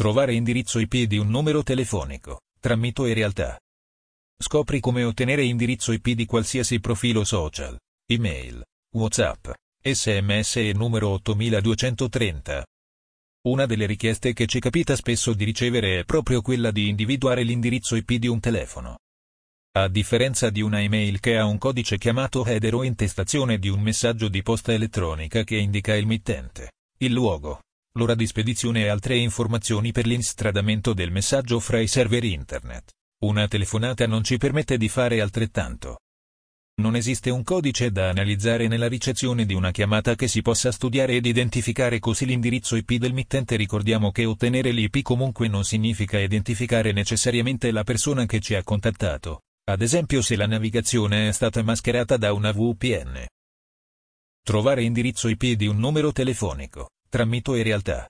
Trovare indirizzo IP di un numero telefonico, tra mito e realtà. Scopri come ottenere indirizzo IP di qualsiasi profilo social, email, WhatsApp, SMS e numero 8230. Una delle richieste che ci capita spesso di ricevere è proprio quella di individuare l'indirizzo IP di un telefono. A differenza di una email che ha un codice chiamato header o intestazione di un messaggio di posta elettronica che indica il mittente, il luogo, l'ora di spedizione e altre informazioni per l'instradamento del messaggio fra i server internet. Una telefonata non ci permette di fare altrettanto. Non esiste un codice da analizzare nella ricezione di una chiamata che si possa studiare ed identificare così l'indirizzo IP del mittente. Ricordiamo che ottenere l'IP comunque non significa identificare necessariamente la persona che ci ha contattato, ad esempio se la navigazione è stata mascherata da una VPN. Trovare indirizzo IP di un numero telefonico tra mito e realtà.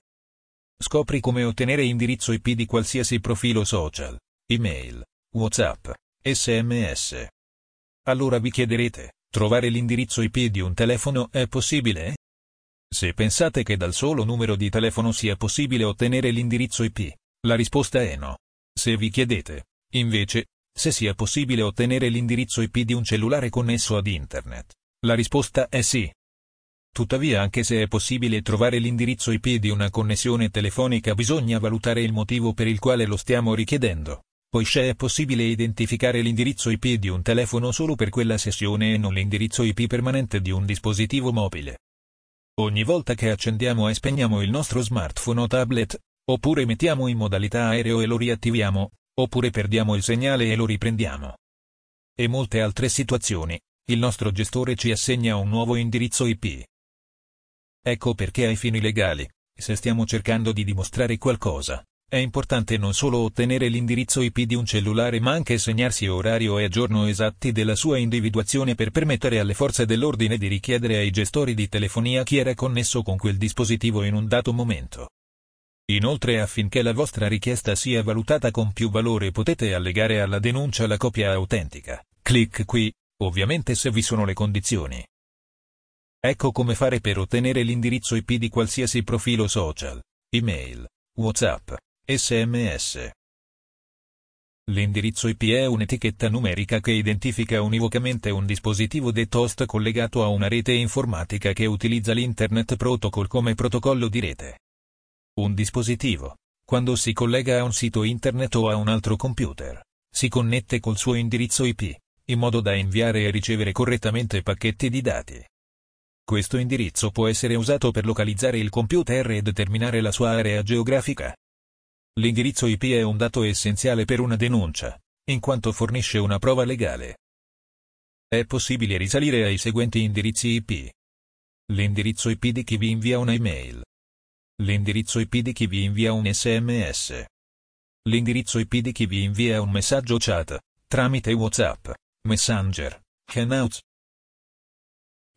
Scopri come ottenere indirizzo IP di qualsiasi profilo social, email, WhatsApp, SMS. Allora vi chiederete, trovare l'indirizzo IP di un telefono è possibile? Se pensate che dal solo numero di telefono sia possibile ottenere l'indirizzo IP, la risposta è no. Se vi chiedete, invece, se sia possibile ottenere l'indirizzo IP di un cellulare connesso ad Internet, la risposta è sì. Tuttavia anche se è possibile trovare l'indirizzo IP di una connessione telefonica bisogna valutare il motivo per il quale lo stiamo richiedendo, poiché è possibile identificare l'indirizzo IP di un telefono solo per quella sessione e non l'indirizzo IP permanente di un dispositivo mobile. Ogni volta che accendiamo e spegniamo il nostro smartphone o tablet, oppure mettiamo in modalità aereo e lo riattiviamo, oppure perdiamo il segnale e lo riprendiamo. E molte altre situazioni, il nostro gestore ci assegna un nuovo indirizzo IP. Ecco perché ai fini legali, se stiamo cercando di dimostrare qualcosa, è importante non solo ottenere l'indirizzo IP di un cellulare ma anche segnarsi orario e giorno esatti della sua individuazione per permettere alle forze dell'ordine di richiedere ai gestori di telefonia chi era connesso con quel dispositivo in un dato momento. Inoltre affinché la vostra richiesta sia valutata con più valore potete allegare alla denuncia la copia autentica. Clic qui, ovviamente se vi sono le condizioni. Ecco come fare per ottenere l'indirizzo IP di qualsiasi profilo social, email, WhatsApp, SMS. L'indirizzo IP è un'etichetta numerica che identifica univocamente un dispositivo detto host collegato a una rete informatica che utilizza l'Internet Protocol come protocollo di rete. Un dispositivo, quando si collega a un sito internet o a un altro computer, si connette col suo indirizzo IP, in modo da inviare e ricevere correttamente pacchetti di dati. Questo indirizzo può essere usato per localizzare il computer e determinare la sua area geografica. L'indirizzo IP è un dato essenziale per una denuncia, in quanto fornisce una prova legale. È possibile risalire ai seguenti indirizzi IP. L'indirizzo IP di chi vi invia una email. L'indirizzo IP di chi vi invia un SMS. L'indirizzo IP di chi vi invia un messaggio chat, tramite WhatsApp, Messenger, Hangouts,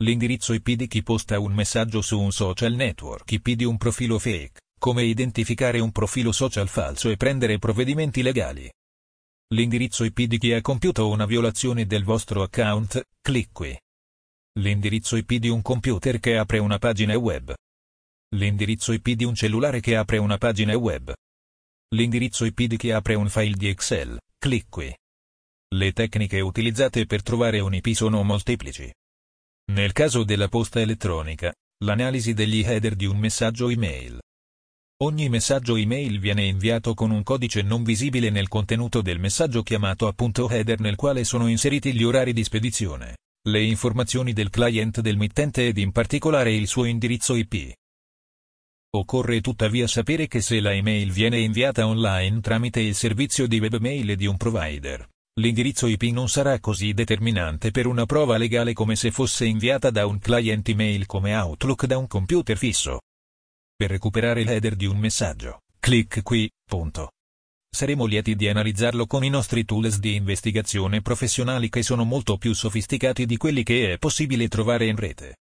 L'indirizzo IP di chi posta un messaggio su un social network IP di un profilo fake, come identificare un profilo social falso e prendere provvedimenti legali. L'indirizzo IP di chi ha compiuto una violazione del vostro account, clic qui. L'indirizzo IP di un computer che apre una pagina web. L'indirizzo IP di un cellulare che apre una pagina web. L'indirizzo IP di chi apre un file di Excel, clic qui. Le tecniche utilizzate per trovare un IP sono molteplici. Nel caso della posta elettronica, l'analisi degli header di un messaggio email. Ogni messaggio email viene inviato con un codice non visibile nel contenuto del messaggio chiamato appunto header nel quale sono inseriti gli orari di spedizione, le informazioni del client del mittente ed in particolare il suo indirizzo IP. Occorre tuttavia sapere che se la email viene inviata online tramite il servizio di webmail di un provider, L'indirizzo IP non sarà così determinante per una prova legale come se fosse inviata da un client email come Outlook da un computer fisso. Per recuperare l'header di un messaggio, clic qui, punto. Saremo lieti di analizzarlo con i nostri tools di investigazione professionali che sono molto più sofisticati di quelli che è possibile trovare in rete.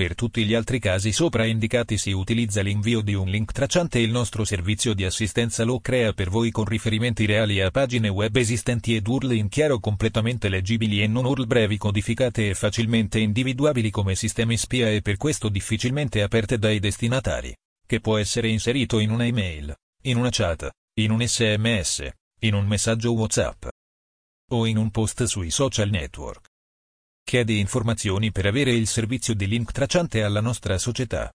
Per tutti gli altri casi sopra indicati si utilizza l'invio di un link tracciante e il nostro servizio di assistenza lo crea per voi con riferimenti reali a pagine web esistenti ed URL in chiaro completamente leggibili e non URL brevi codificate e facilmente individuabili come sistemi spia e per questo difficilmente aperte dai destinatari, che può essere inserito in una email, in una chat, in un sms, in un messaggio WhatsApp o in un post sui social network. Chiedi informazioni per avere il servizio di link tracciante alla nostra società.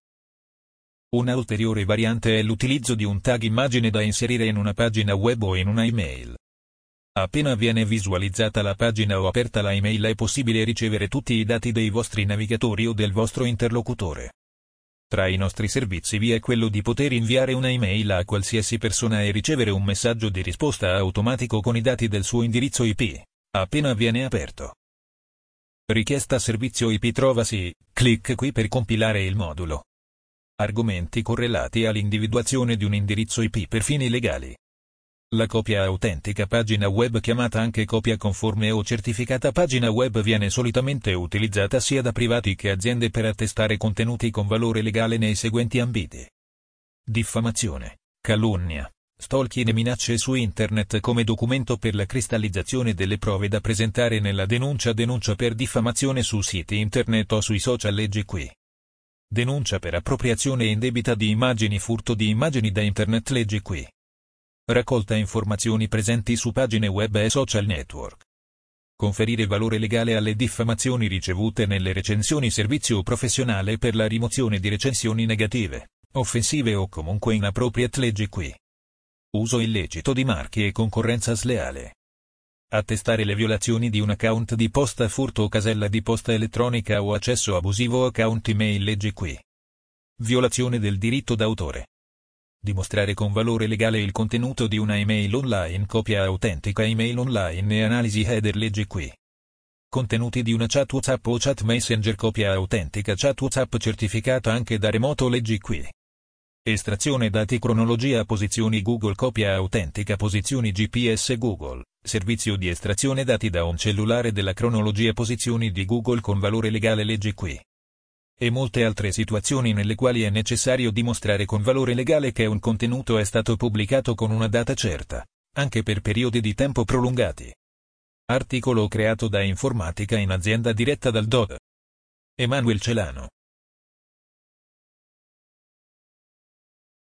Una ulteriore variante è l'utilizzo di un tag immagine da inserire in una pagina web o in una email. Appena viene visualizzata la pagina o aperta la email è possibile ricevere tutti i dati dei vostri navigatori o del vostro interlocutore. Tra i nostri servizi vi è quello di poter inviare una email a qualsiasi persona e ricevere un messaggio di risposta automatico con i dati del suo indirizzo IP, appena viene aperto. Richiesta servizio IP trovasi, clic qui per compilare il modulo. Argomenti correlati all'individuazione di un indirizzo IP per fini legali. La copia autentica pagina web chiamata anche copia conforme o certificata pagina web viene solitamente utilizzata sia da privati che aziende per attestare contenuti con valore legale nei seguenti ambiti. Diffamazione, calunnia, stalking minacce su internet come documento per la cristallizzazione delle prove da presentare nella denuncia denuncia per diffamazione su siti internet o sui social leggi qui. Denuncia per appropriazione indebita di immagini furto di immagini da internet leggi qui. Raccolta informazioni presenti su pagine web e social network. Conferire valore legale alle diffamazioni ricevute nelle recensioni servizio professionale per la rimozione di recensioni negative, offensive o comunque inappropriate leggi qui. Uso illecito di marchi e concorrenza sleale. Attestare le violazioni di un account di posta furto o casella di posta elettronica o accesso abusivo account email leggi qui. Violazione del diritto d'autore dimostrare con valore legale il contenuto di una email online, copia autentica email online e analisi header legge qui. Contenuti di una chat WhatsApp o chat Messenger copia autentica chat WhatsApp certificata anche da remoto leggi qui. Estrazione dati cronologia posizioni Google copia autentica posizioni GPS Google, servizio di estrazione dati da un cellulare della cronologia posizioni di Google con valore legale leggi qui e molte altre situazioni nelle quali è necessario dimostrare con valore legale che un contenuto è stato pubblicato con una data certa, anche per periodi di tempo prolungati. Articolo creato da Informatica in azienda diretta dal DOD. Emanuel Celano